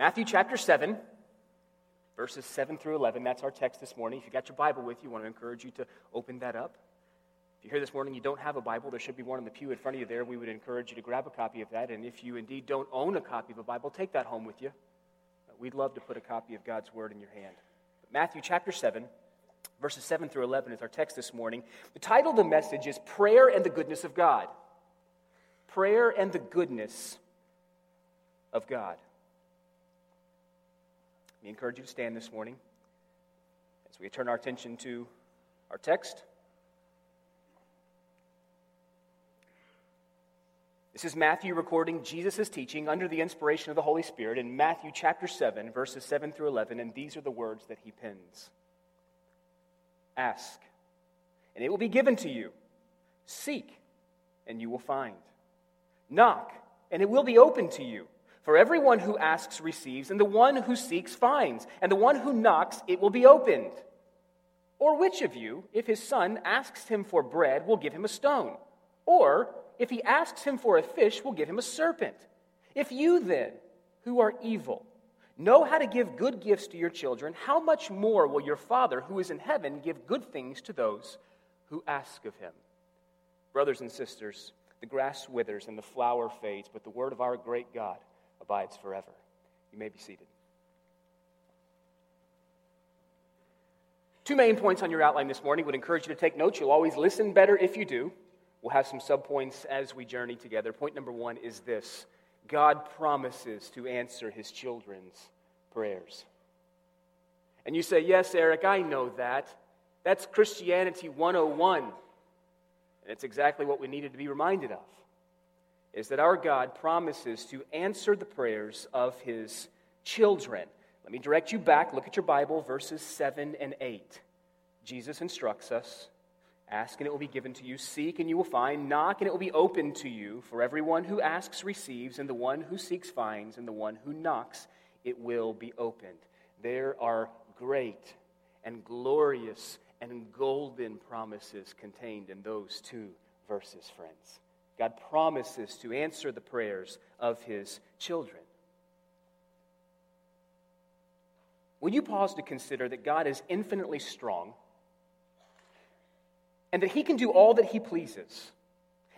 Matthew chapter 7, verses 7 through 11. That's our text this morning. If you got your Bible with you, I want to encourage you to open that up. If you're here this morning, you don't have a Bible, there should be one in the pew in front of you there. We would encourage you to grab a copy of that. And if you indeed don't own a copy of a Bible, take that home with you. We'd love to put a copy of God's Word in your hand. But Matthew chapter 7, verses 7 through 11 is our text this morning. The title of the message is Prayer and the Goodness of God. Prayer and the Goodness of God. We encourage you to stand this morning as we turn our attention to our text. This is Matthew recording Jesus' teaching under the inspiration of the Holy Spirit in Matthew chapter 7, verses 7 through 11, and these are the words that he pens Ask, and it will be given to you. Seek, and you will find. Knock, and it will be open to you. For everyone who asks receives, and the one who seeks finds, and the one who knocks it will be opened. Or which of you, if his son asks him for bread, will give him a stone? Or if he asks him for a fish, will give him a serpent? If you then, who are evil, know how to give good gifts to your children, how much more will your Father who is in heaven give good things to those who ask of him? Brothers and sisters, the grass withers and the flower fades, but the word of our great God abides forever. You may be seated. Two main points on your outline this morning would encourage you to take notes. You'll always listen better if you do. We'll have some subpoints as we journey together. Point number one is this God promises to answer his children's prayers. And you say, Yes, Eric, I know that. That's Christianity 101. And it's exactly what we needed to be reminded of is that our God promises to answer the prayers of his children. Let me direct you back. Look at your Bible, verses 7 and 8. Jesus instructs us Ask and it will be given to you. Seek and you will find. Knock and it will be opened to you. For everyone who asks receives, and the one who seeks finds, and the one who knocks it will be opened. There are great and glorious and golden promises contained in those two verses, friends. God promises to answer the prayers of his children. Will you pause to consider that God is infinitely strong and that he can do all that he pleases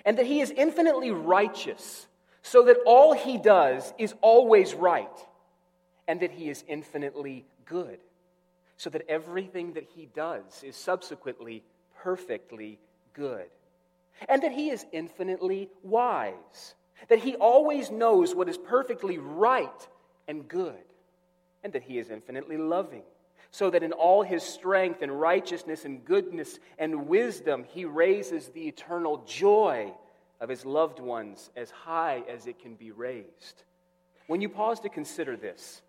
and that he is infinitely righteous so that all he does is always right and that he is infinitely good so that everything that he does is subsequently perfectly good and that he is infinitely wise, that he always knows what is perfectly right and good, and that he is infinitely loving, so that in all his strength and righteousness and goodness and wisdom, he raises the eternal joy of his loved ones as high as it can be raised. When you pause to consider this,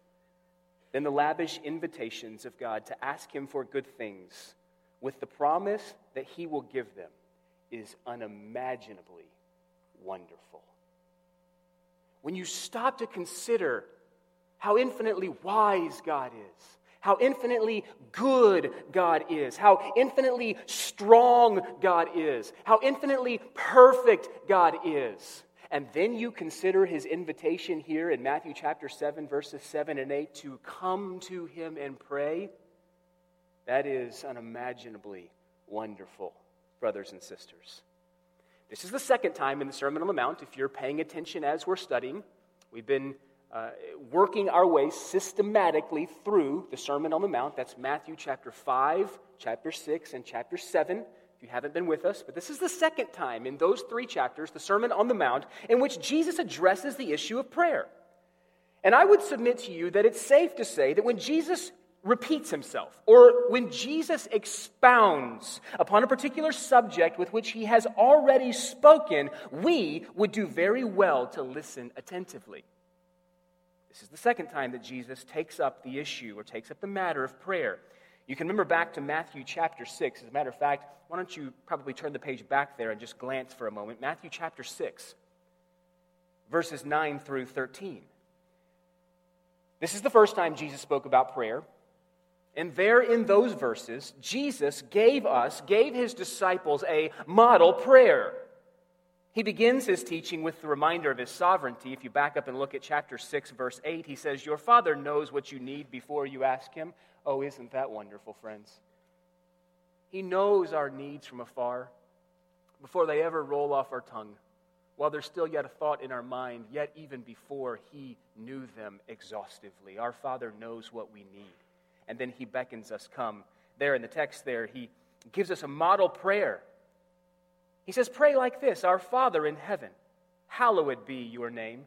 then the lavish invitations of God to ask him for good things with the promise that he will give them is unimaginably wonderful. When you stop to consider how infinitely wise God is, how infinitely good God is, how infinitely strong God is, how infinitely perfect God is. And then you consider his invitation here in Matthew chapter 7, verses 7 and 8 to come to him and pray. That is unimaginably wonderful brothers and sisters. This is the second time in the Sermon on the Mount, if you're paying attention as we're studying. We've been uh, working our way systematically through the Sermon on the Mount. That's Matthew chapter 5, chapter 6, and chapter 7. If you haven't been with us, but this is the second time in those three chapters, the Sermon on the Mount, in which Jesus addresses the issue of prayer. And I would submit to you that it's safe to say that when Jesus repeats himself, or when Jesus expounds upon a particular subject with which he has already spoken, we would do very well to listen attentively. This is the second time that Jesus takes up the issue or takes up the matter of prayer. You can remember back to Matthew chapter 6. As a matter of fact, why don't you probably turn the page back there and just glance for a moment? Matthew chapter 6, verses 9 through 13. This is the first time Jesus spoke about prayer. And there in those verses, Jesus gave us, gave his disciples a model prayer. He begins his teaching with the reminder of his sovereignty. If you back up and look at chapter 6, verse 8, he says, Your Father knows what you need before you ask him. Oh, isn't that wonderful, friends? He knows our needs from afar before they ever roll off our tongue, while there's still yet a thought in our mind, yet even before he knew them exhaustively. Our Father knows what we need. And then he beckons us, Come. There in the text, there, he gives us a model prayer he says, Pray like this Our Father in heaven, hallowed be your name.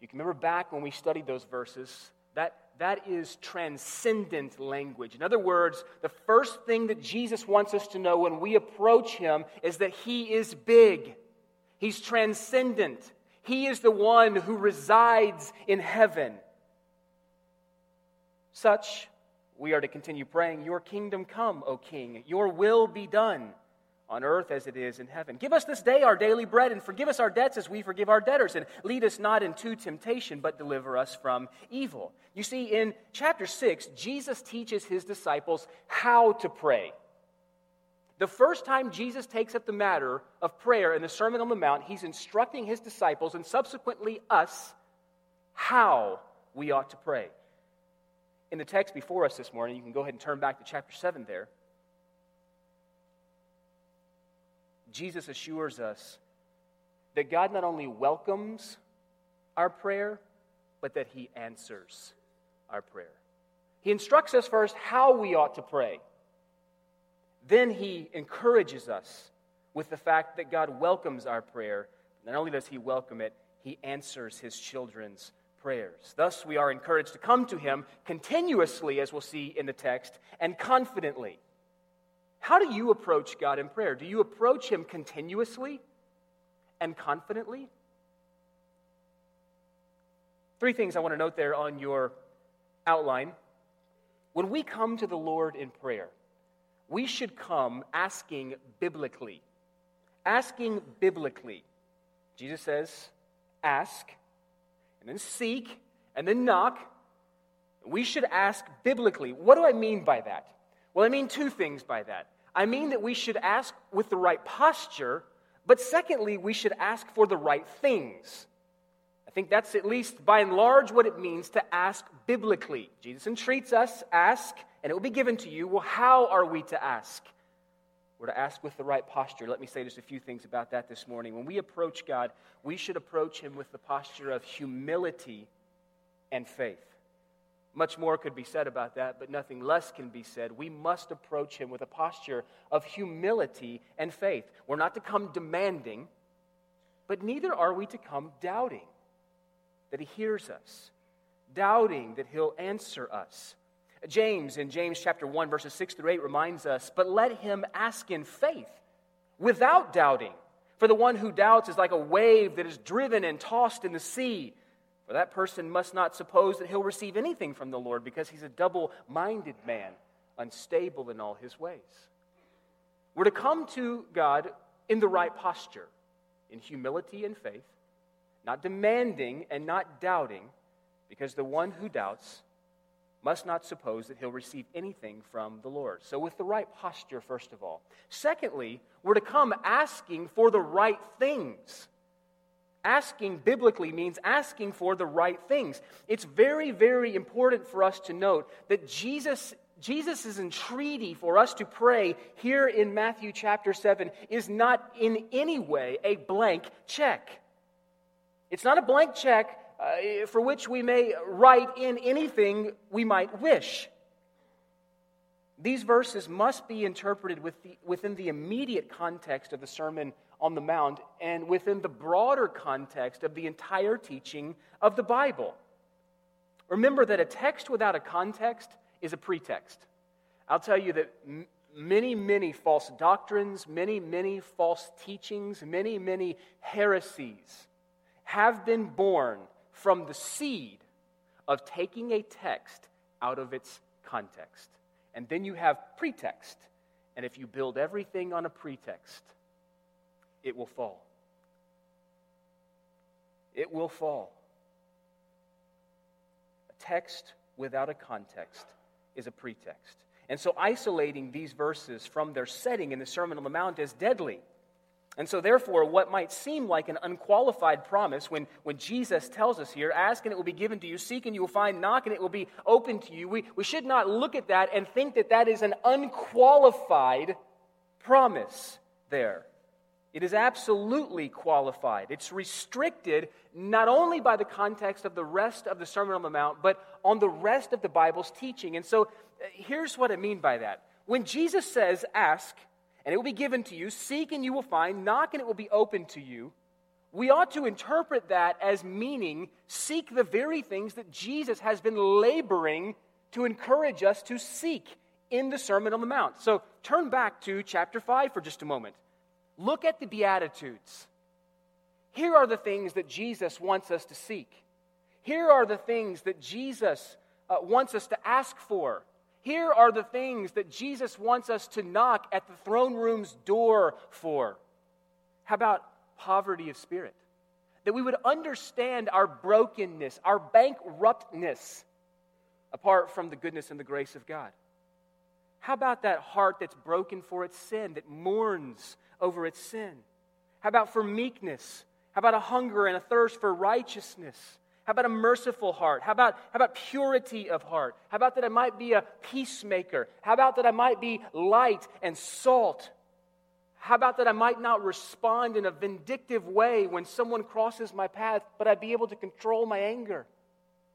You can remember back when we studied those verses, that, that is transcendent language. In other words, the first thing that Jesus wants us to know when we approach him is that he is big, he's transcendent, he is the one who resides in heaven. Such, we are to continue praying, Your kingdom come, O King, your will be done on earth as it is in heaven. Give us this day our daily bread, and forgive us our debts as we forgive our debtors, and lead us not into temptation, but deliver us from evil. You see, in chapter 6, Jesus teaches his disciples how to pray. The first time Jesus takes up the matter of prayer in the Sermon on the Mount, he's instructing his disciples and subsequently us how we ought to pray. In the text before us this morning, you can go ahead and turn back to chapter 7 there. Jesus assures us that God not only welcomes our prayer, but that He answers our prayer. He instructs us first how we ought to pray. Then He encourages us with the fact that God welcomes our prayer. Not only does He welcome it, He answers His children's prayers. Thus, we are encouraged to come to Him continuously, as we'll see in the text, and confidently. How do you approach God in prayer? Do you approach Him continuously and confidently? Three things I want to note there on your outline. When we come to the Lord in prayer, we should come asking biblically. Asking biblically. Jesus says, ask, and then seek, and then knock. We should ask biblically. What do I mean by that? Well, I mean two things by that. I mean that we should ask with the right posture, but secondly, we should ask for the right things. I think that's at least by and large what it means to ask biblically. Jesus entreats us, ask, and it will be given to you. Well, how are we to ask? We're to ask with the right posture. Let me say just a few things about that this morning. When we approach God, we should approach Him with the posture of humility and faith. Much more could be said about that, but nothing less can be said. We must approach him with a posture of humility and faith. We're not to come demanding, but neither are we to come doubting that he hears us, doubting that he'll answer us. James, in James chapter 1, verses 6 through 8, reminds us, but let him ask in faith, without doubting. For the one who doubts is like a wave that is driven and tossed in the sea. For that person must not suppose that he'll receive anything from the Lord because he's a double minded man, unstable in all his ways. We're to come to God in the right posture, in humility and faith, not demanding and not doubting, because the one who doubts must not suppose that he'll receive anything from the Lord. So, with the right posture, first of all. Secondly, we're to come asking for the right things. Asking biblically means asking for the right things. It's very, very important for us to note that Jesus Jesus' entreaty for us to pray here in Matthew chapter 7 is not in any way a blank check. It's not a blank check uh, for which we may write in anything we might wish. These verses must be interpreted with the, within the immediate context of the Sermon on the Mount and within the broader context of the entire teaching of the Bible. Remember that a text without a context is a pretext. I'll tell you that m- many, many false doctrines, many, many false teachings, many, many heresies have been born from the seed of taking a text out of its context. And then you have pretext. And if you build everything on a pretext, it will fall. It will fall. A text without a context is a pretext. And so, isolating these verses from their setting in the Sermon on the Mount is deadly. And so, therefore, what might seem like an unqualified promise when, when Jesus tells us here, ask and it will be given to you, seek and you will find, knock and it will be open to you, we, we should not look at that and think that that is an unqualified promise there. It is absolutely qualified. It's restricted not only by the context of the rest of the Sermon on the Mount, but on the rest of the Bible's teaching. And so, uh, here's what I mean by that. When Jesus says, ask, and it will be given to you. Seek and you will find. Knock and it will be open to you. We ought to interpret that as meaning seek the very things that Jesus has been laboring to encourage us to seek in the Sermon on the Mount. So turn back to chapter 5 for just a moment. Look at the Beatitudes. Here are the things that Jesus wants us to seek. Here are the things that Jesus uh, wants us to ask for. Here are the things that Jesus wants us to knock at the throne room's door for. How about poverty of spirit? That we would understand our brokenness, our bankruptness, apart from the goodness and the grace of God. How about that heart that's broken for its sin, that mourns over its sin? How about for meekness? How about a hunger and a thirst for righteousness? How about a merciful heart? How about, how about purity of heart? How about that I might be a peacemaker? How about that I might be light and salt? How about that I might not respond in a vindictive way when someone crosses my path, but I'd be able to control my anger?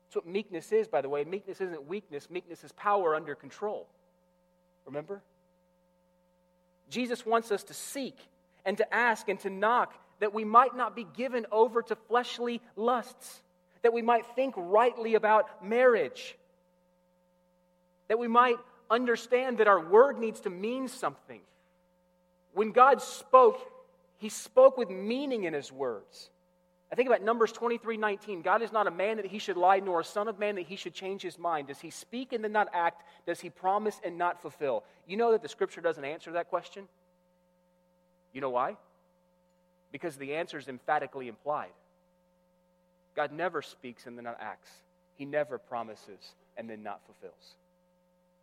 That's what meekness is, by the way. Meekness isn't weakness, meekness is power under control. Remember? Jesus wants us to seek and to ask and to knock that we might not be given over to fleshly lusts that we might think rightly about marriage, that we might understand that our word needs to mean something. When God spoke, he spoke with meaning in his words. I think about Numbers 23 19. God is not a man that he should lie, nor a son of man that he should change his mind. Does he speak and then not act? Does he promise and not fulfill? You know that the scripture doesn't answer that question? You know why? Because the answer is emphatically implied. God never speaks and then not acts. He never promises and then not fulfills.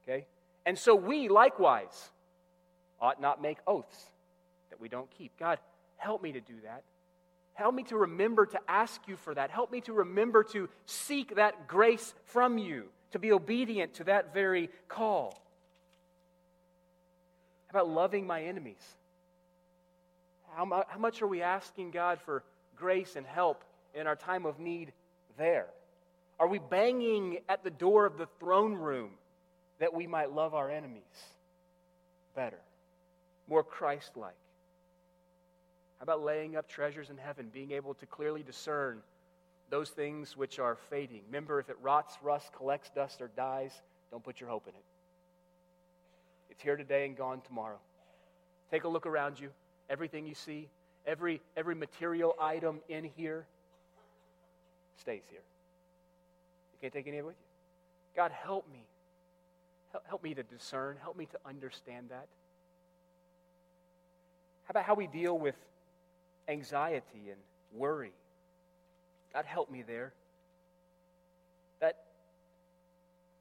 Okay? And so we likewise ought not make oaths that we don't keep. God, help me to do that. Help me to remember to ask you for that. Help me to remember to seek that grace from you, to be obedient to that very call. How about loving my enemies? How, how much are we asking God for grace and help in our time of need there? Are we banging at the door of the throne room that we might love our enemies better, more Christ like? How about laying up treasures in heaven, being able to clearly discern those things which are fading? Remember, if it rots, rusts, collects dust, or dies, don't put your hope in it. It's here today and gone tomorrow. Take a look around you. Everything you see, every, every material item in here, stays here. You can't take any of it with you. God, help me. Help, me to discern. Help me to understand that. How about how we deal with anxiety and worry? God, help me there. That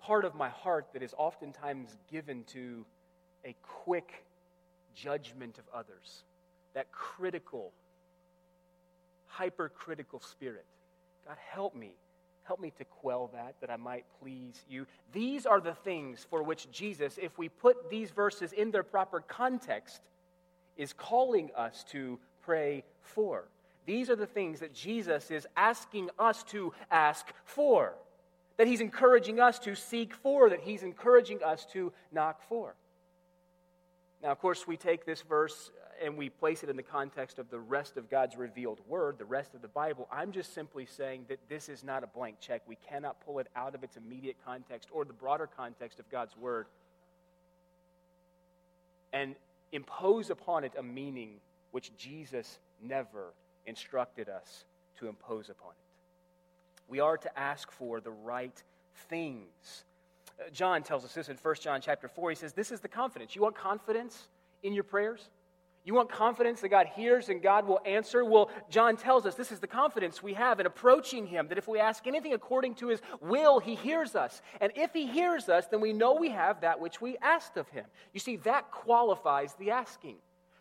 part of my heart that is oftentimes given to a quick judgment of others, that critical, hypercritical spirit. God, help me. Help me to quell that, that I might please you. These are the things for which Jesus, if we put these verses in their proper context, is calling us to pray for. These are the things that Jesus is asking us to ask for, that he's encouraging us to seek for, that he's encouraging us to knock for. Now, of course, we take this verse uh, and we place it in the context of the rest of God's revealed word, the rest of the Bible, I'm just simply saying that this is not a blank check. We cannot pull it out of its immediate context or the broader context of God's word and impose upon it a meaning which Jesus never instructed us to impose upon it. We are to ask for the right things. Uh, John tells us this in 1 John chapter 4. He says, This is the confidence. You want confidence in your prayers? You want confidence that God hears and God will answer? Well, John tells us this is the confidence we have in approaching Him that if we ask anything according to His will, He hears us. And if He hears us, then we know we have that which we asked of Him. You see, that qualifies the asking.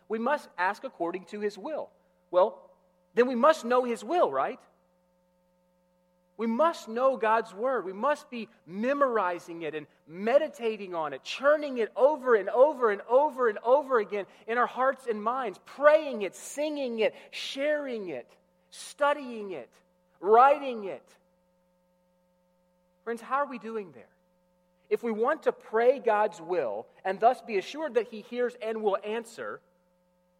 we must ask according to his will. Well, then we must know his will, right? We must know God's word. We must be memorizing it and meditating on it, churning it over and over and over and over again in our hearts and minds, praying it, singing it, sharing it, studying it, writing it. Friends, how are we doing there? If we want to pray God's will and thus be assured that He hears and will answer,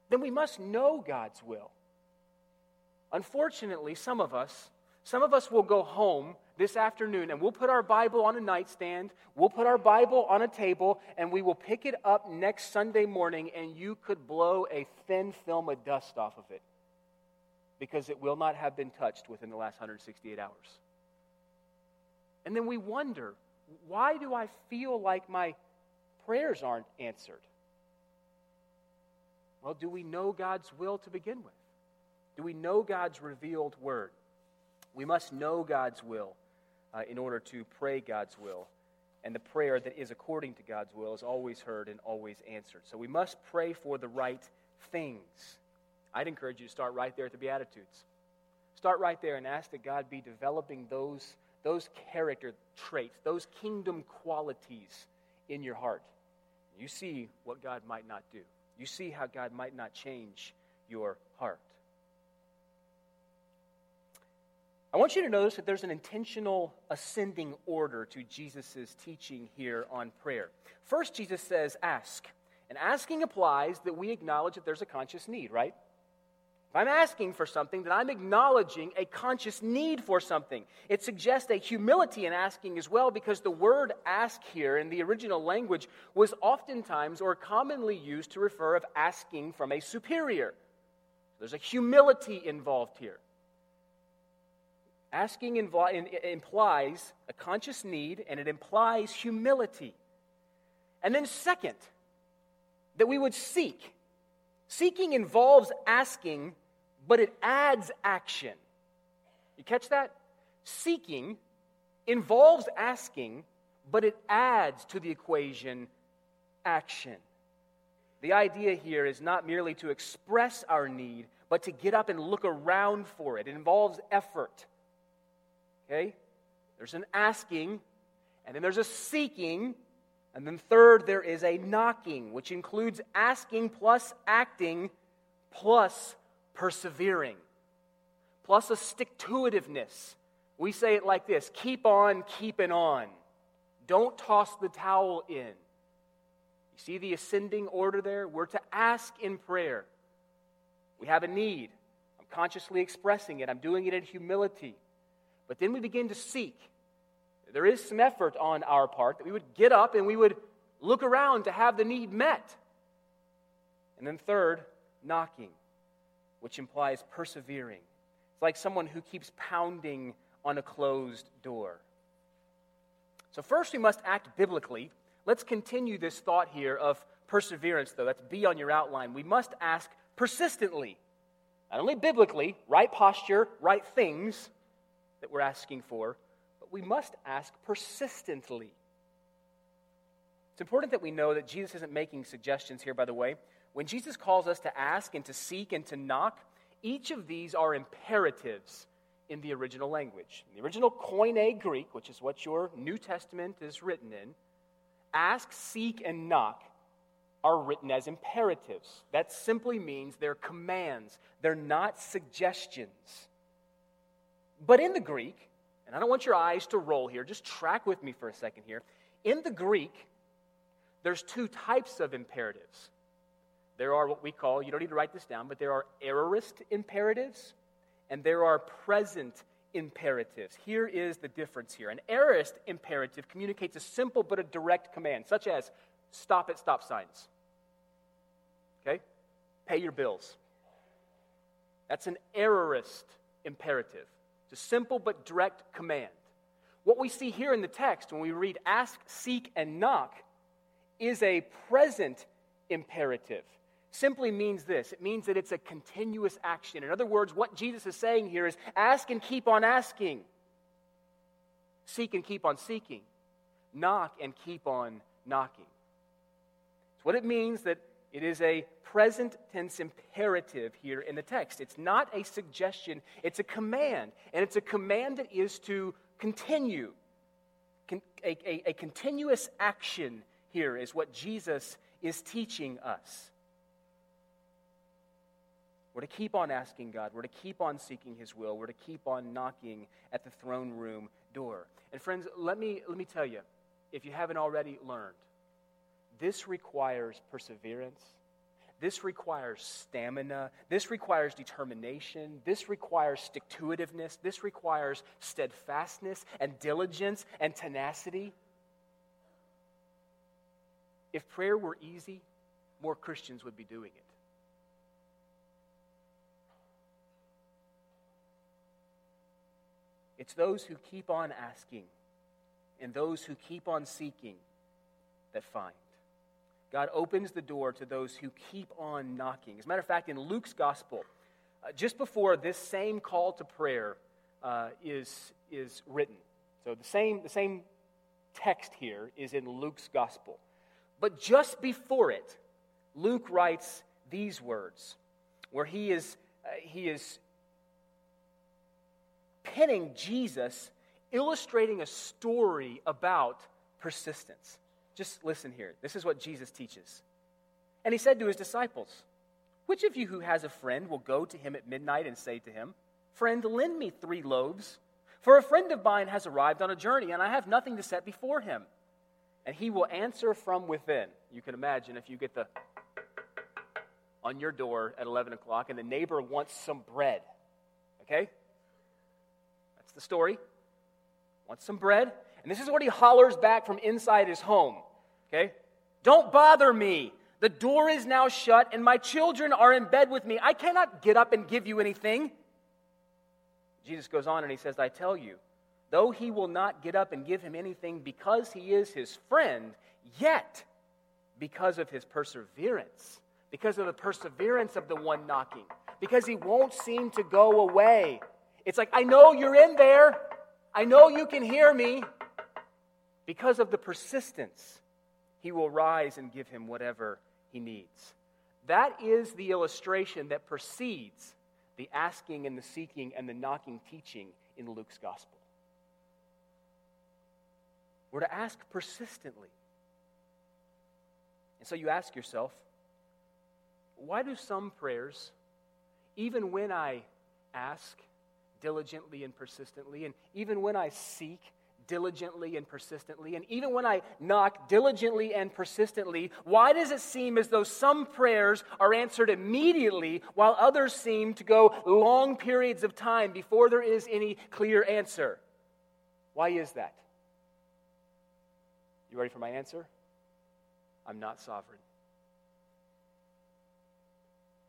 then we must know God's will. Unfortunately, some of us, some of us will go home this afternoon and we'll put our Bible on a nightstand, we'll put our Bible on a table, and we will pick it up next Sunday morning, and you could blow a thin film of dust off of it because it will not have been touched within the last 168 hours. And then we wonder why do I feel like my prayers aren't answered? Well, do we know God's will to begin with? Do we know God's revealed word? We must know God's will uh, in order to pray God's will. And the prayer that is according to God's will is always heard and always answered. So we must pray for the right things. I'd encourage you to start right there at the Beatitudes. Start right there and ask that God be developing those, those character traits, those kingdom qualities in your heart. You see what God might not do. You see how God might not change your heart. I want you to notice that there's an intentional ascending order to Jesus' teaching here on prayer. First, Jesus says, ask. And asking applies that we acknowledge that there's a conscious need, right? If I'm asking for something, then I'm acknowledging a conscious need for something. It suggests a humility in asking as well, because the word ask here in the original language was oftentimes or commonly used to refer of asking from a superior. There's a humility involved here. Asking implies a conscious need and it implies humility. And then, second, that we would seek. Seeking involves asking, but it adds action. You catch that? Seeking involves asking, but it adds to the equation action. The idea here is not merely to express our need, but to get up and look around for it. It involves effort. Okay? There's an asking, and then there's a seeking, and then third, there is a knocking, which includes asking plus acting plus persevering, plus a stick to itiveness. We say it like this keep on keeping on. Don't toss the towel in. You see the ascending order there? We're to ask in prayer. We have a need. I'm consciously expressing it, I'm doing it in humility. But then we begin to seek. There is some effort on our part that we would get up and we would look around to have the need met. And then, third, knocking, which implies persevering. It's like someone who keeps pounding on a closed door. So, first, we must act biblically. Let's continue this thought here of perseverance, though. That's B on your outline. We must ask persistently, not only biblically, right posture, right things, that we're asking for, but we must ask persistently. It's important that we know that Jesus isn't making suggestions here, by the way. When Jesus calls us to ask and to seek and to knock, each of these are imperatives in the original language. In the original Koine Greek, which is what your New Testament is written in, ask, seek, and knock are written as imperatives. That simply means they're commands, they're not suggestions. But in the Greek, and I don't want your eyes to roll here, just track with me for a second here. In the Greek, there's two types of imperatives. There are what we call, you don't need to write this down, but there are aorist imperatives and there are present imperatives. Here is the difference here. An aorist imperative communicates a simple but a direct command, such as stop at stop signs. Okay? Pay your bills. That's an aorist imperative. It's a simple but direct command. What we see here in the text when we read ask, seek, and knock is a present imperative. Simply means this it means that it's a continuous action. In other words, what Jesus is saying here is ask and keep on asking, seek and keep on seeking, knock and keep on knocking. It's what it means that It is a present tense imperative here in the text. It's not a suggestion, it's a command. And it's a command that is to continue. a, a, a continuous action here is what Jesus is teaching us. We're to keep on asking God. We're to keep on seeking His will. We're to keep on knocking at the throne room door. And friends, let me, let me tell you, if you haven't already learned, this requires perseverance. This requires stamina. This requires determination. This requires stick to itiveness. This requires steadfastness and diligence and tenacity. If prayer were easy, more Christians would be doing it. It's those who keep on asking and those who keep on seeking that find. God opens the door to those who keep on knocking. As a matter of fact, in Luke's gospel, uh, just before this same call to prayer uh, is, is written, so the same, the same text here is in Luke's gospel. But just before it, Luke writes these words, where he is, uh, he is pinning Jesus, illustrating a story about persistence. Just listen here. This is what Jesus teaches. And he said to his disciples, Which of you who has a friend will go to him at midnight and say to him, Friend, lend me three loaves? For a friend of mine has arrived on a journey, and I have nothing to set before him. And he will answer from within. You can imagine if you get the on your door at 11 o'clock and the neighbor wants some bread. Okay? That's the story. Wants some bread. And this is what he hollers back from inside his home. Okay? Don't bother me. The door is now shut, and my children are in bed with me. I cannot get up and give you anything. Jesus goes on and he says, I tell you, though he will not get up and give him anything because he is his friend, yet because of his perseverance, because of the perseverance of the one knocking, because he won't seem to go away. It's like, I know you're in there. I know you can hear me. Because of the persistence he will rise and give him whatever he needs. That is the illustration that precedes the asking and the seeking and the knocking teaching in Luke's gospel. We're to ask persistently. And so you ask yourself, why do some prayers, even when I ask diligently and persistently, and even when I seek diligently and persistently. And even when I knock diligently and persistently, why does it seem as though some prayers are answered immediately while others seem to go long periods of time before there is any clear answer? Why is that? You ready for my answer? I'm not sovereign.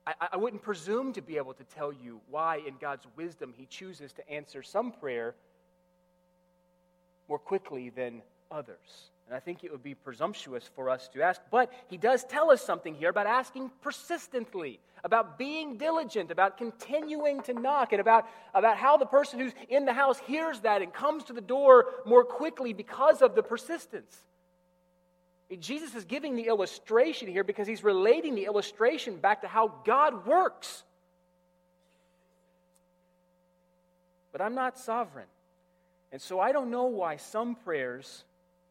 I, I, wouldn't presume to be able to tell you why, in God's wisdom, He chooses to answer some prayer more quickly than others. And I think it would be presumptuous for us to ask. But he does tell us something here about asking persistently, about being diligent, about continuing to knock, and about, about how the person who's in the house hears that and comes to the door more quickly because of the persistence. Jesus is giving the illustration here because he's relating the illustration back to how God works. But I'm not sovereign. And so I don't know why some prayers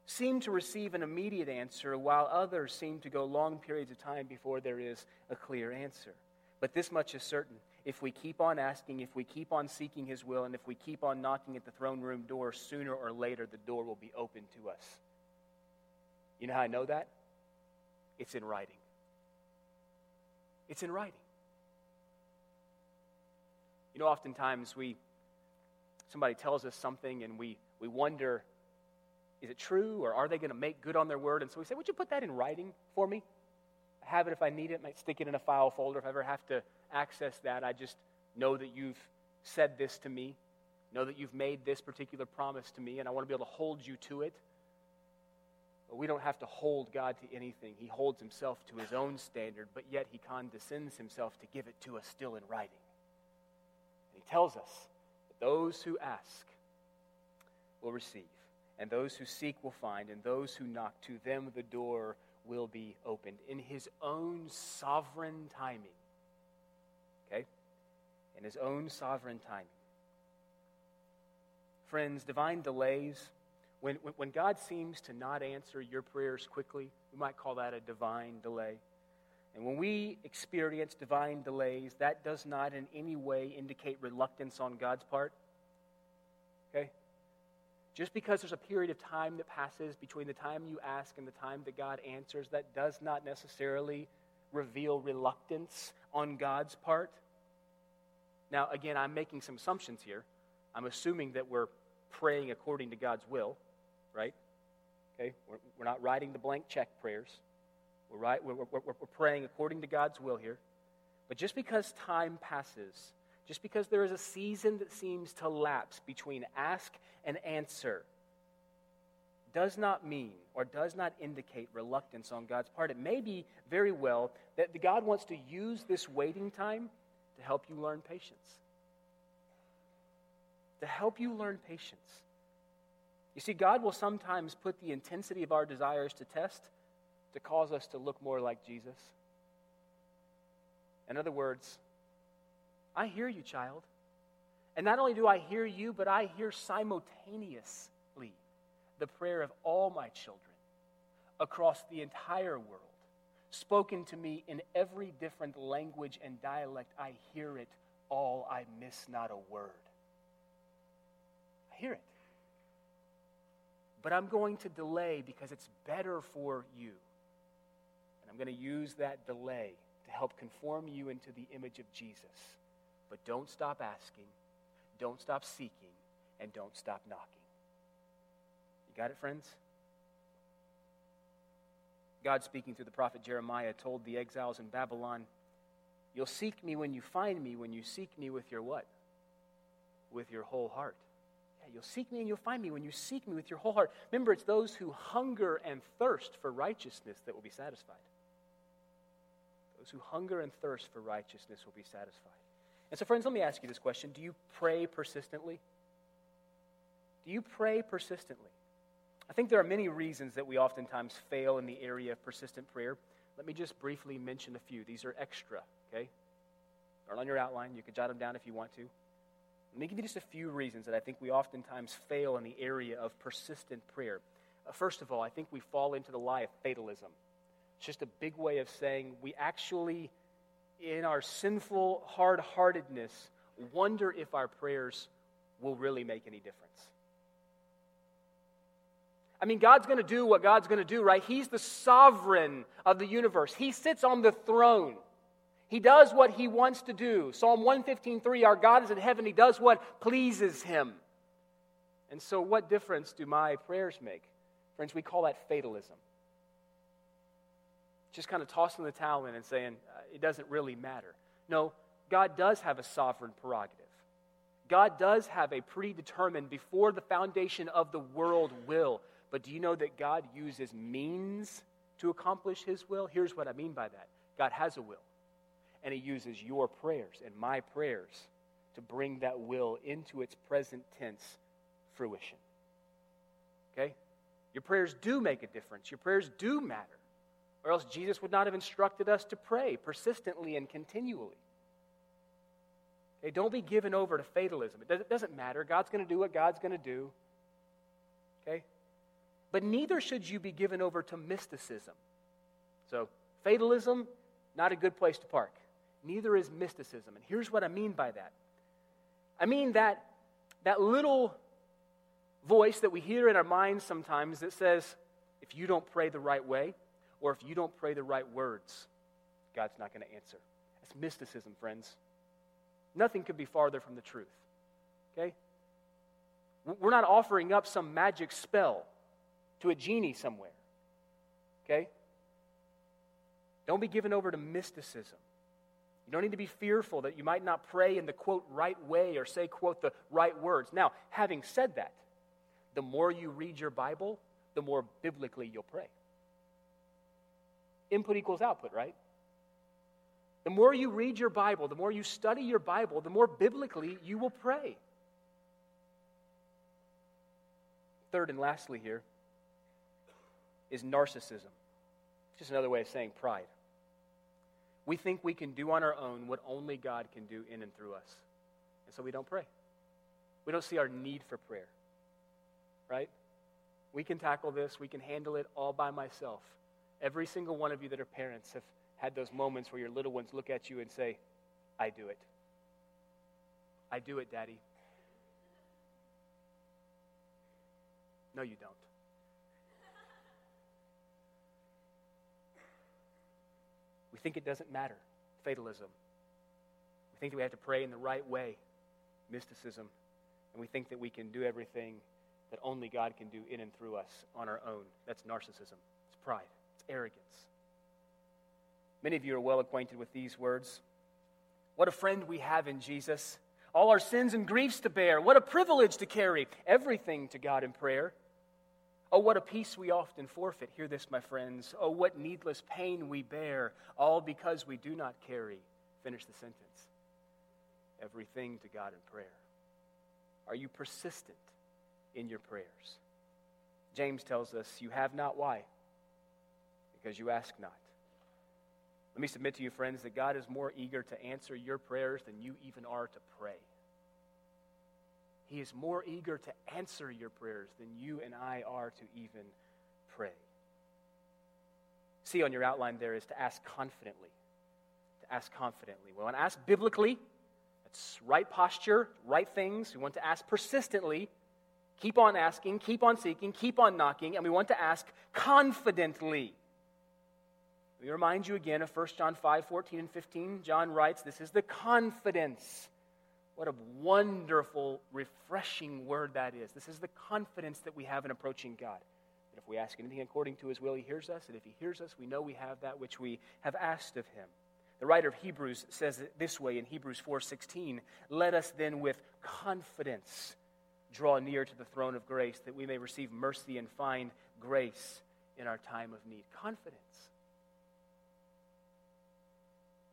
seem to receive an immediate answer while others seem to go long periods of time before there is a clear answer. But this much is certain. If we keep on asking, if we keep on seeking His will, and if we keep on knocking at the throne room door, sooner or later the door will be open to us. You know how I know that? It's in writing. It's in writing. You know, oftentimes we somebody tells us something and we, we wonder, is it true or are they going to make good on their word? And so we say, would you put that in writing for me? I have it if I need it, I might stick it in a file folder. If I ever have to access that, I just know that you've said this to me, know that you've made this particular promise to me, and I want to be able to hold you to it. But we don't have to hold God to anything. He holds himself to his own standard, but yet he condescends himself to give it to us still in writing. And he tells us those who ask will receive, and those who seek will find, and those who knock, to them the door will be opened in his own sovereign timing. Okay? In his own sovereign timing. Friends, divine delays, when, when God seems to not answer your prayers quickly, we might call that a divine delay. And when we experience divine delays, that does not in any way indicate reluctance on God's part. Okay? Just because there's a period of time that passes between the time you ask and the time that God answers, that does not necessarily reveal reluctance on God's part. Now, again, I'm making some assumptions here. I'm assuming that we're praying according to God's will, right? Okay? We're, not writing the blank check prayers. We're, right, we're, we're, we're praying according to God's will here. But just because time passes, just because there is a season that seems to lapse between ask and answer, does not mean or does not indicate reluctance on God's part. It may be very well that God wants to use this waiting time to help you learn patience. To help you learn patience. You see, God will sometimes put the intensity of our desires to test to cause us to look more like Jesus. In other words, I hear you, child. And not only do I hear you, but I hear simultaneously the prayer of all my children across the entire world, spoken to me in every different language and dialect. I hear it all. I miss not a word. I hear it. But I'm going to delay because it's better for you. And I'm going to use that delay to help conform you into the image of Jesus. But don't stop asking, don't stop seeking, and don't stop knocking. You got it, friends? God, speaking through the prophet Jeremiah, told the exiles in Babylon, You'll seek me when you find me, when you seek me with your what? With your whole heart. Yeah, you'll seek me and you'll find me when you seek me with your whole heart. Remember, it's those who hunger and thirst for righteousness that will be satisfied. Those who hunger and thirst for righteousness will be satisfied. And so, friends, let me ask you this question Do you pray persistently? Do you pray persistently? I think there are many reasons that we oftentimes fail in the area of persistent prayer. Let me just briefly mention a few. These are extra, okay? They're on your outline. You can jot them down if you want to. Let me give you just a few reasons that I think we oftentimes fail in the area of persistent prayer. Uh, first of all, I think we fall into the lie of fatalism. It's just a big way of saying we actually, in our sinful hard heartedness, wonder if our prayers will really make any difference. I mean, God's going to do what God's going to do, right? He's the sovereign of the universe, He sits on the throne. He does what he wants to do. Psalm 115:3 Our God is in heaven, he does what pleases him. And so what difference do my prayers make? Friends, we call that fatalism. Just kind of tossing the towel in and saying uh, it doesn't really matter. No, God does have a sovereign prerogative. God does have a predetermined before the foundation of the world will. But do you know that God uses means to accomplish his will? Here's what I mean by that God has a will and He uses your prayers and my prayers to bring that will into its present tense fruition. Okay? Your prayers do make a difference, your prayers do matter, or else Jesus would not have instructed us to pray persistently and continually. Okay, don't be given over to fatalism. It doesn't matter. God's going to do what God's going to do. Okay? But neither should you be given over to mysticism. So, fatalism, not a good place to park neither is mysticism. And here's what I mean by that I mean that, that little voice that we hear in our minds sometimes that says, if you don't pray the right way, or if you don't pray the right words, God's not going to answer. That's mysticism, friends. Nothing could be farther from the truth. Okay? We're not offering up some magic spell to a genie somewhere. Okay? Don't be given over to mysticism. You don't need to be fearful that you might not pray in the quote right way or say quote the right words. Now, having said that, the more you read your Bible, the more biblically you'll pray. Input equals output, right? The more you read your Bible, the more you study your Bible, the more biblically you will pray. Third and lastly, here is narcissism. It's Just another way of saying pride. We think we can do on our own what only God can do in and through us. And so we don't pray. We don't see our need for prayer. Right? We can tackle this, we can handle it all by myself. Every single one of you that are parents have had those moments where your little ones look at you and say, I do it. I do it, Daddy. No, you don't. We think it doesn't matter. Fatalism. We think that we have to pray in the right way. Mysticism. And we think that we can do everything that only God can do in and through us on our own. That's narcissism. It's pride. Arrogance. Many of you are well acquainted with these words. What a friend we have in Jesus. All our sins and griefs to bear. What a privilege to carry everything to God in prayer. Oh, what a peace we often forfeit. Hear this, my friends. Oh, what needless pain we bear, all because we do not carry. Finish the sentence. Everything to God in prayer. Are you persistent in your prayers? James tells us, You have not why? Because you ask not. Let me submit to you, friends, that God is more eager to answer your prayers than you even are to pray. He is more eager to answer your prayers than you and I are to even pray. See on your outline there is to ask confidently. To ask confidently. We want to ask biblically. That's right posture, right things. We want to ask persistently. Keep on asking, keep on seeking, keep on knocking, and we want to ask confidently. Let me remind you again of 1 John 5 14 and 15. John writes, This is the confidence what a wonderful, refreshing word that is. This is the confidence that we have in approaching God. That if we ask anything according to his will, he hears us. And if he hears us, we know we have that which we have asked of him. The writer of Hebrews says it this way in Hebrews 4:16, "Let us then with confidence draw near to the throne of grace that we may receive mercy and find grace in our time of need." Confidence.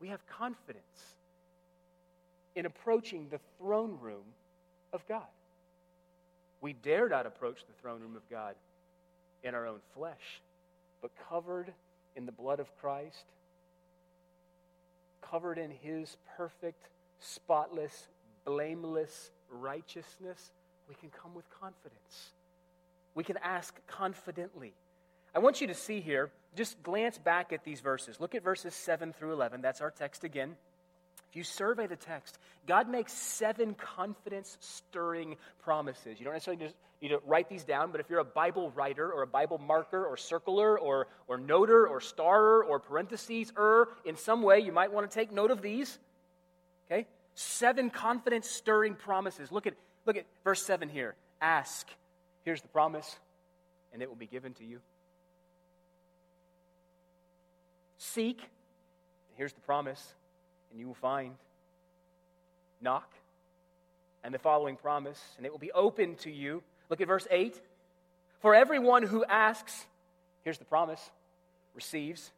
We have confidence in approaching the throne room of God. We dare not approach the throne room of God in our own flesh, but covered in the blood of Christ, covered in his perfect, spotless, blameless righteousness, we can come with confidence. We can ask confidently. I want you to see here, just glance back at these verses. Look at verses 7 through 11. That's our text again. If you survey the text, God makes seven confidence stirring promises. You don't necessarily just need to write these down, but if you're a Bible writer or a Bible marker or circler or, or noter or starer or parentheses er in some way, you might want to take note of these. Okay? Seven confidence stirring promises. Look at, look at verse 7 here. Ask. Here's the promise, and it will be given to you. Seek. Here's the promise and you will find. Knock, and the following promise, and it will be open to you. Look at verse 8. For everyone who asks, here's the promise, receives,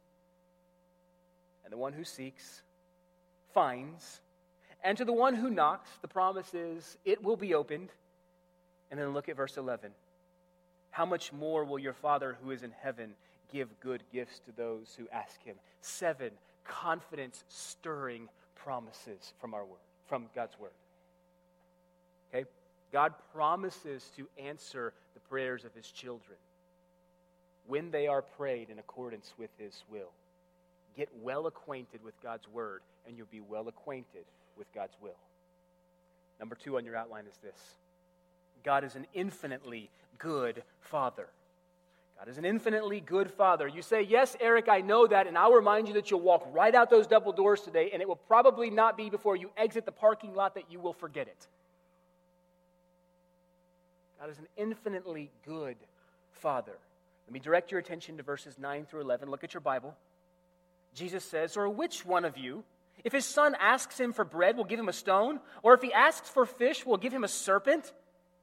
and the one who seeks finds. And to the one who knocks, the promise is, it will be opened. And then look at verse 11. How much more will your Father who is in heaven give good gifts to those who ask him? Seven confidence stirring promises from our word, from God's word. Okay? God promises to answer the prayers of his children when they are prayed in accordance with his will. Get well acquainted with God's word, and you'll be well acquainted with God's will. Number two on your outline is this God is an infinitely good Father. God is an infinitely good Father. You say, Yes, Eric, I know that, and I'll remind you that you'll walk right out those double doors today, and it will probably not be before you exit the parking lot that you will forget it. God is an infinitely good Father. Let me direct your attention to verses 9 through 11. Look at your Bible. Jesus says, Or which one of you, if his son asks him for bread, will give him a stone? Or if he asks for fish, will give him a serpent?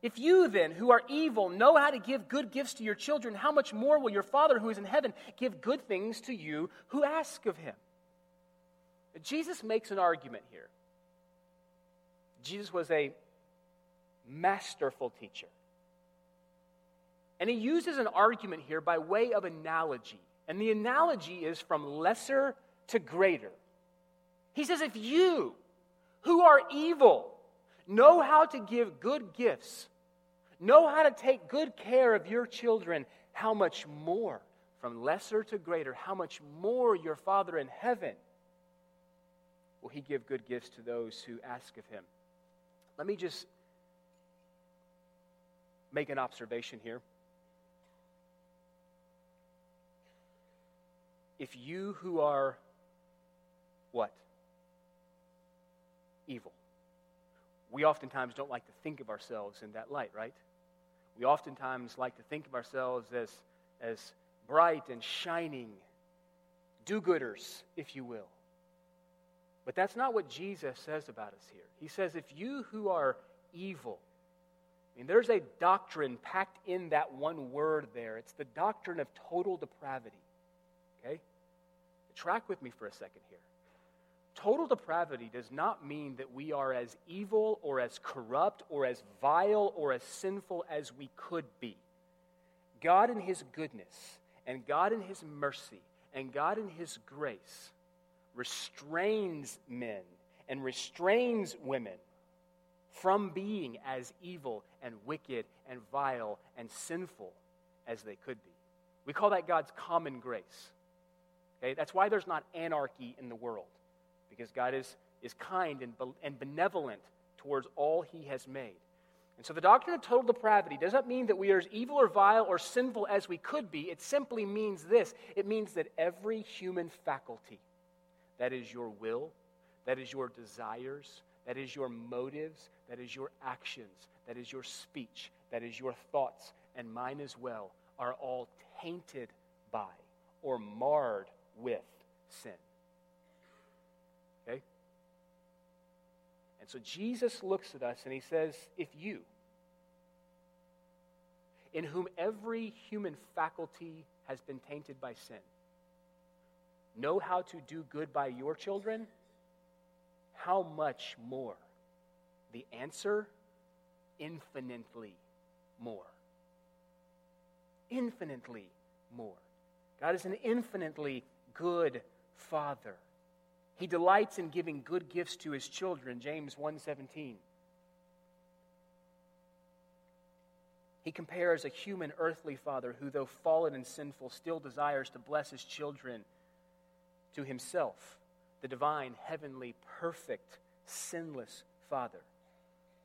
If you then, who are evil, know how to give good gifts to your children, how much more will your Father who is in heaven give good things to you who ask of him? Jesus makes an argument here. Jesus was a masterful teacher. And he uses an argument here by way of analogy. And the analogy is from lesser to greater. He says, if you, who are evil, know how to give good gifts, know how to take good care of your children, how much more, from lesser to greater, how much more your Father in heaven will he give good gifts to those who ask of him? Let me just make an observation here. If you who are what? Evil. We oftentimes don't like to think of ourselves in that light, right? We oftentimes like to think of ourselves as, as bright and shining do gooders, if you will. But that's not what Jesus says about us here. He says, if you who are evil, I mean, there's a doctrine packed in that one word there. It's the doctrine of total depravity. Okay? Track with me for a second here. Total depravity does not mean that we are as evil or as corrupt or as vile or as sinful as we could be. God, in His goodness, and God, in His mercy, and God, in His grace, restrains men and restrains women from being as evil and wicked and vile and sinful as they could be. We call that God's common grace. Okay? That's why there's not anarchy in the world, because God is, is kind and, and benevolent towards all he has made. And so the doctrine of total depravity does not mean that we are as evil or vile or sinful as we could be. It simply means this it means that every human faculty, that is your will, that is your desires, that is your motives, that is your actions, that is your speech, that is your thoughts, and mine as well, are all tainted by or marred with sin. Okay? And so Jesus looks at us and he says, If you, in whom every human faculty has been tainted by sin, know how to do good by your children, how much more? The answer infinitely more. Infinitely more. God is an infinitely good father. He delights in giving good gifts to his children, James 1:17. He compares a human earthly father who though fallen and sinful still desires to bless his children to himself, the divine, heavenly, perfect, sinless father.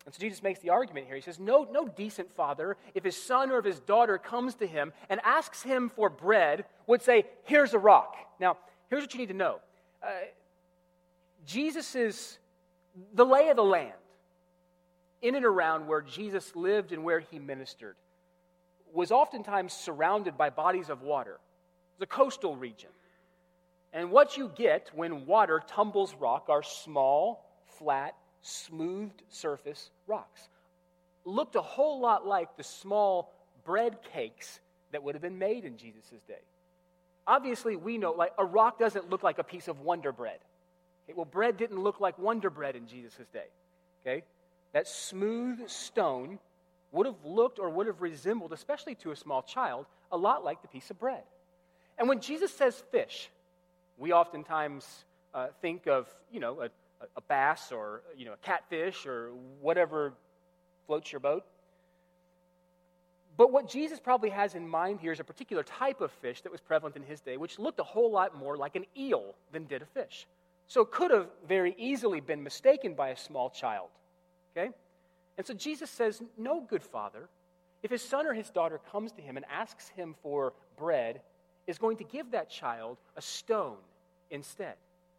And so Jesus makes the argument here. He says, no, no decent father, if his son or if his daughter comes to him and asks him for bread, would say, Here's a rock. Now, here's what you need to know uh, Jesus is the lay of the land in and around where Jesus lived and where he ministered was oftentimes surrounded by bodies of water. The coastal region. And what you get when water tumbles rock are small, flat, smoothed surface rocks. Looked a whole lot like the small bread cakes that would have been made in Jesus' day. Obviously, we know like a rock doesn't look like a piece of Wonder Bread. Okay, well, bread didn't look like Wonder Bread in Jesus' day. Okay? That smooth stone would have looked or would have resembled, especially to a small child, a lot like the piece of bread. And when Jesus says fish, we oftentimes uh, think of, you know, a, a bass or, you know, a catfish or whatever floats your boat. But what Jesus probably has in mind here is a particular type of fish that was prevalent in his day, which looked a whole lot more like an eel than did a fish. So it could have very easily been mistaken by a small child. Okay? And so Jesus says, No good father, if his son or his daughter comes to him and asks him for bread, is going to give that child a stone instead.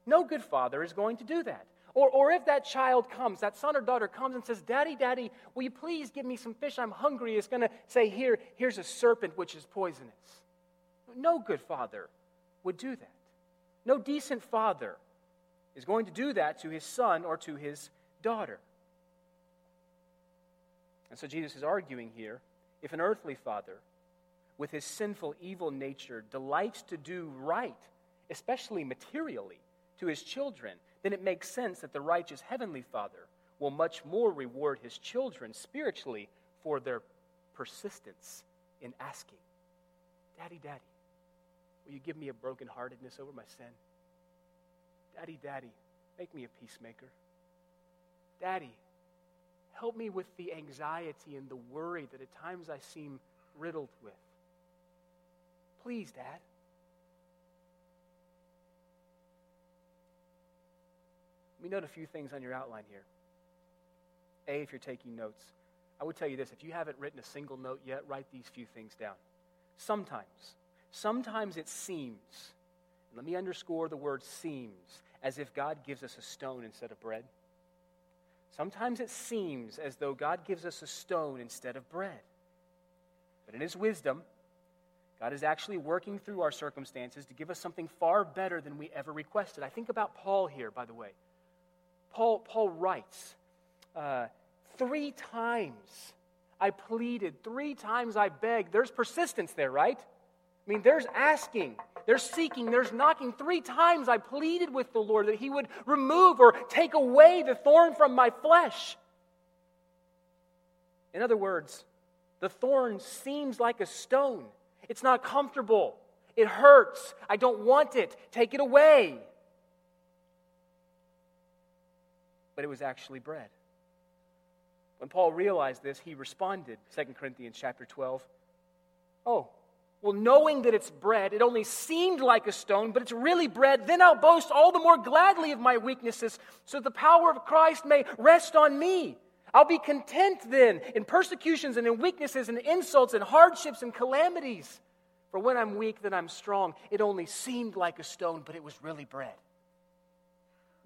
No good father is going to do that. Or, or if that child comes, that son or daughter comes and says, Daddy, Daddy, will you please give me some fish? I'm hungry. It's going to say, Here, here's a serpent which is poisonous. No good father would do that. No decent father is going to do that to his son or to his daughter. And so Jesus is arguing here if an earthly father, with his sinful, evil nature, delights to do right, especially materially, to his children, then it makes sense that the righteous heavenly Father will much more reward his children spiritually for their persistence in asking, Daddy, Daddy, Will you give me a brokenheartedness over my sin? Daddy, Daddy, make me a peacemaker. Daddy, help me with the anxiety and the worry that at times I seem riddled with. Please, Dad. Let me note a few things on your outline here. A, if you're taking notes, I would tell you this if you haven't written a single note yet, write these few things down. Sometimes, sometimes it seems, let me underscore the word seems, as if God gives us a stone instead of bread. Sometimes it seems as though God gives us a stone instead of bread. But in His wisdom, God is actually working through our circumstances to give us something far better than we ever requested. I think about Paul here, by the way. Paul, Paul writes, uh, three times I pleaded, three times I begged. There's persistence there, right? I mean, there's asking, there's seeking, there's knocking. Three times I pleaded with the Lord that He would remove or take away the thorn from my flesh. In other words, the thorn seems like a stone. It's not comfortable. It hurts. I don't want it. Take it away. But it was actually bread. When Paul realized this, he responded, 2 Corinthians chapter 12. Oh, well, knowing that it's bread, it only seemed like a stone, but it's really bread, then I'll boast all the more gladly of my weaknesses, so the power of Christ may rest on me. I'll be content then in persecutions and in weaknesses and insults and hardships and calamities. For when I'm weak, then I'm strong. It only seemed like a stone, but it was really bread.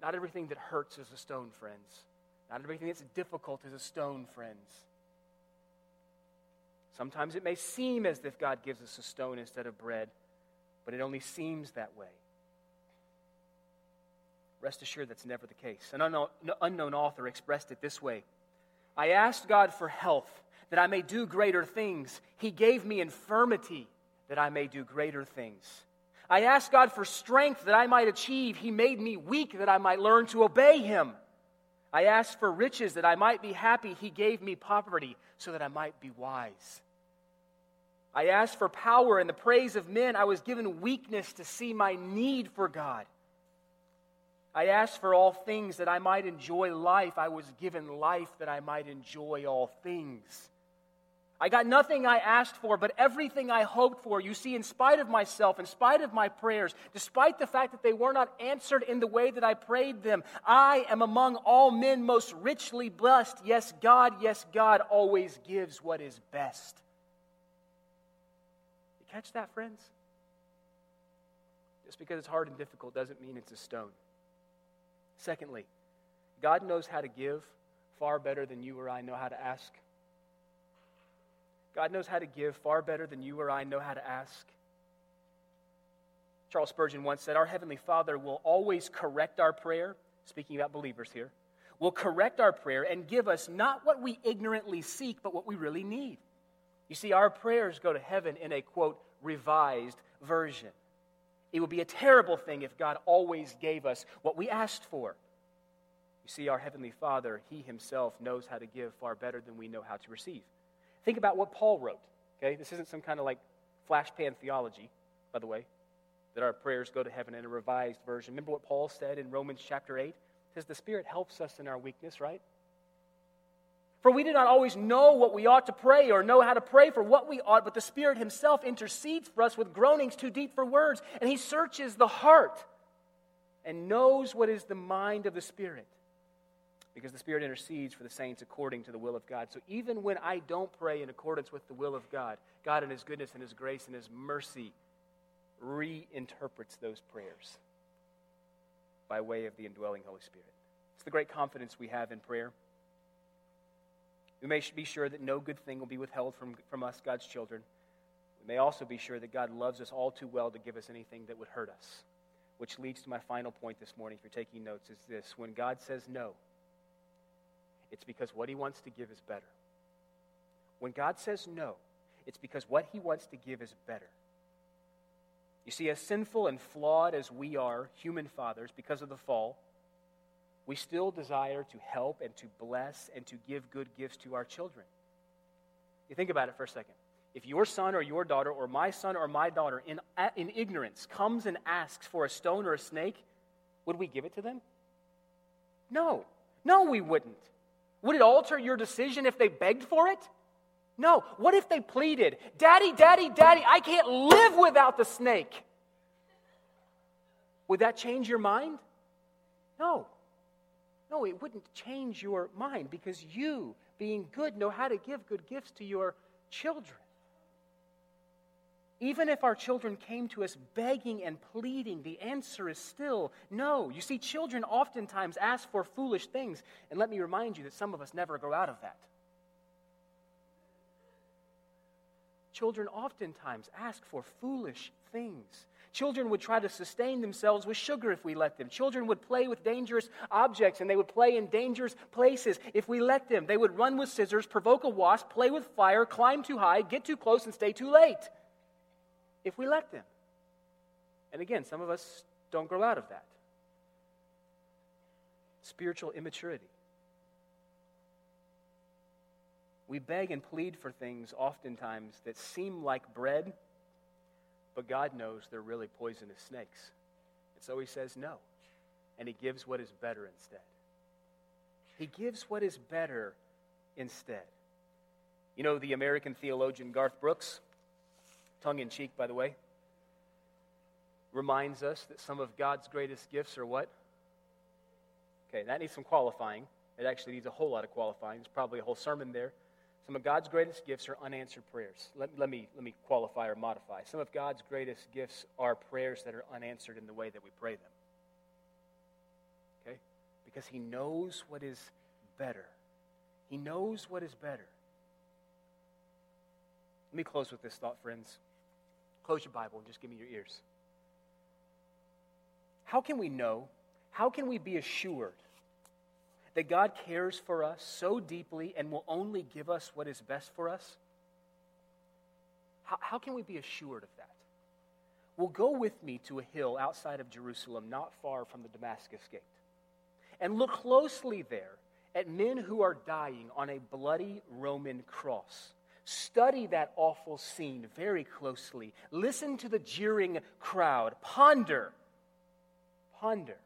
Not everything that hurts is a stone, friends. Not everything that's difficult is a stone, friends. Sometimes it may seem as if God gives us a stone instead of bread, but it only seems that way. Rest assured that's never the case. An unknown, author expressed it this way I asked God for health that I may do greater things. He gave me infirmity that I may do greater things. I asked God for strength that I might achieve. He made me weak that I might learn to obey Him. I asked for riches that I might be happy. He gave me poverty so that I might be wise. I asked for power and the praise of men. I was given weakness to see my need for God. I asked for all things that I might enjoy life. I was given life that I might enjoy all things. I got nothing I asked for, but everything I hoped for. You see, in spite of myself, in spite of my prayers, despite the fact that they were not answered in the way that I prayed them, I am among all men most richly blessed. Yes, God, yes, God always gives what is best. Catch that, friends? Just because it's hard and difficult doesn't mean it's a stone. Secondly, God knows how to give far better than you or I know how to ask. God knows how to give far better than you or I know how to ask. Charles Spurgeon once said, Our Heavenly Father will always correct our prayer, speaking about believers here, will correct our prayer and give us not what we ignorantly seek, but what we really need. You see, our prayers go to heaven in a quote, revised version. It would be a terrible thing if God always gave us what we asked for. You see, our Heavenly Father, He Himself knows how to give far better than we know how to receive. Think about what Paul wrote. Okay, this isn't some kind of like flashpan theology, by the way, that our prayers go to heaven in a revised version. Remember what Paul said in Romans chapter 8? It says the Spirit helps us in our weakness, right? For we do not always know what we ought to pray or know how to pray for what we ought, but the Spirit Himself intercedes for us with groanings too deep for words, and He searches the heart and knows what is the mind of the Spirit because the Spirit intercedes for the saints according to the will of God. So even when I don't pray in accordance with the will of God, God in His goodness and His grace and His mercy reinterprets those prayers by way of the indwelling Holy Spirit. It's the great confidence we have in prayer. We may be sure that no good thing will be withheld from, from us, God's children. We may also be sure that God loves us all too well to give us anything that would hurt us. Which leads to my final point this morning, if you're taking notes, is this. When God says no, it's because what he wants to give is better. When God says no, it's because what he wants to give is better. You see, as sinful and flawed as we are, human fathers, because of the fall, we still desire to help and to bless and to give good gifts to our children. You think about it for a second. If your son or your daughter, or my son or my daughter, in, in ignorance, comes and asks for a stone or a snake, would we give it to them? No. No, we wouldn't. Would it alter your decision if they begged for it? No. What if they pleaded, Daddy, Daddy, Daddy, I can't live without the snake? Would that change your mind? No. No, it wouldn't change your mind because you, being good, know how to give good gifts to your children. Even if our children came to us begging and pleading, the answer is still no. You see, children oftentimes ask for foolish things, and let me remind you that some of us never grow out of that. Children oftentimes ask for foolish things. Children would try to sustain themselves with sugar if we let them. Children would play with dangerous objects and they would play in dangerous places if we let them. They would run with scissors, provoke a wasp, play with fire, climb too high, get too close, and stay too late if we let them. And again, some of us don't grow out of that. Spiritual immaturity. We beg and plead for things oftentimes that seem like bread but God knows they're really poisonous snakes. And so he says no. And he gives what is better instead. He gives what is better instead. You know the American theologian Garth Brooks, tongue in cheek, by the way, reminds us that some of God's greatest gifts are what? Okay, that needs some qualifying. It actually needs a whole lot of qualifying. There's probably a whole sermon there. Some of God's greatest gifts are unanswered prayers. Let, let, me, let me qualify or modify. Some of God's greatest gifts are prayers that are unanswered in the way that we pray them. Okay? Because He knows what is better. He knows what is better. Let me close with this thought, friends. Close your Bible and just give me your ears. How can we know? How can we be assured that God cares for us so deeply and will only give us what is best for us? How, how can we be assured of that? Well, go with me to a hill outside of Jerusalem, not far from the Damascus Gate, and look closely there at men who are dying on a bloody Roman cross. Study that awful scene very closely. Listen to the jeering crowd. Ponder. Ponder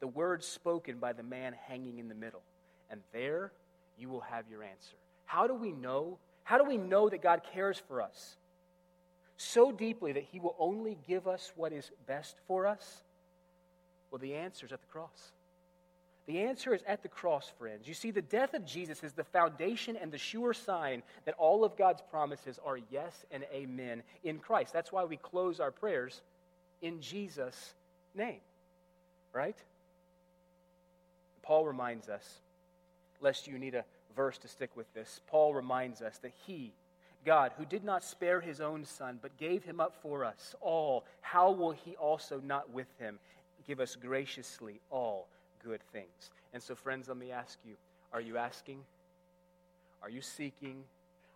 the words spoken by the man hanging in the middle. And there you will have your answer. How do we know? How do we know that God cares for us so deeply that he will only give us what is best for us? Well, the answer is at the cross. The answer is at the cross, friends. You see, the death of Jesus is the foundation and the sure sign that all of God's promises are yes and amen in Christ. That's why we close our prayers in Jesus' name, right? Paul reminds us, lest you need a verse to stick with this, Paul reminds us that he, God, who did not spare his own son, but gave him up for us all, how will he also not with him give us graciously all good things? And so, friends, let me ask you are you asking? Are you seeking?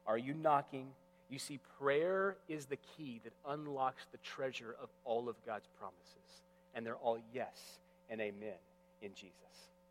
Are you knocking? You see, prayer is the key that unlocks the treasure of all of God's promises. And they're all yes and amen in Jesus.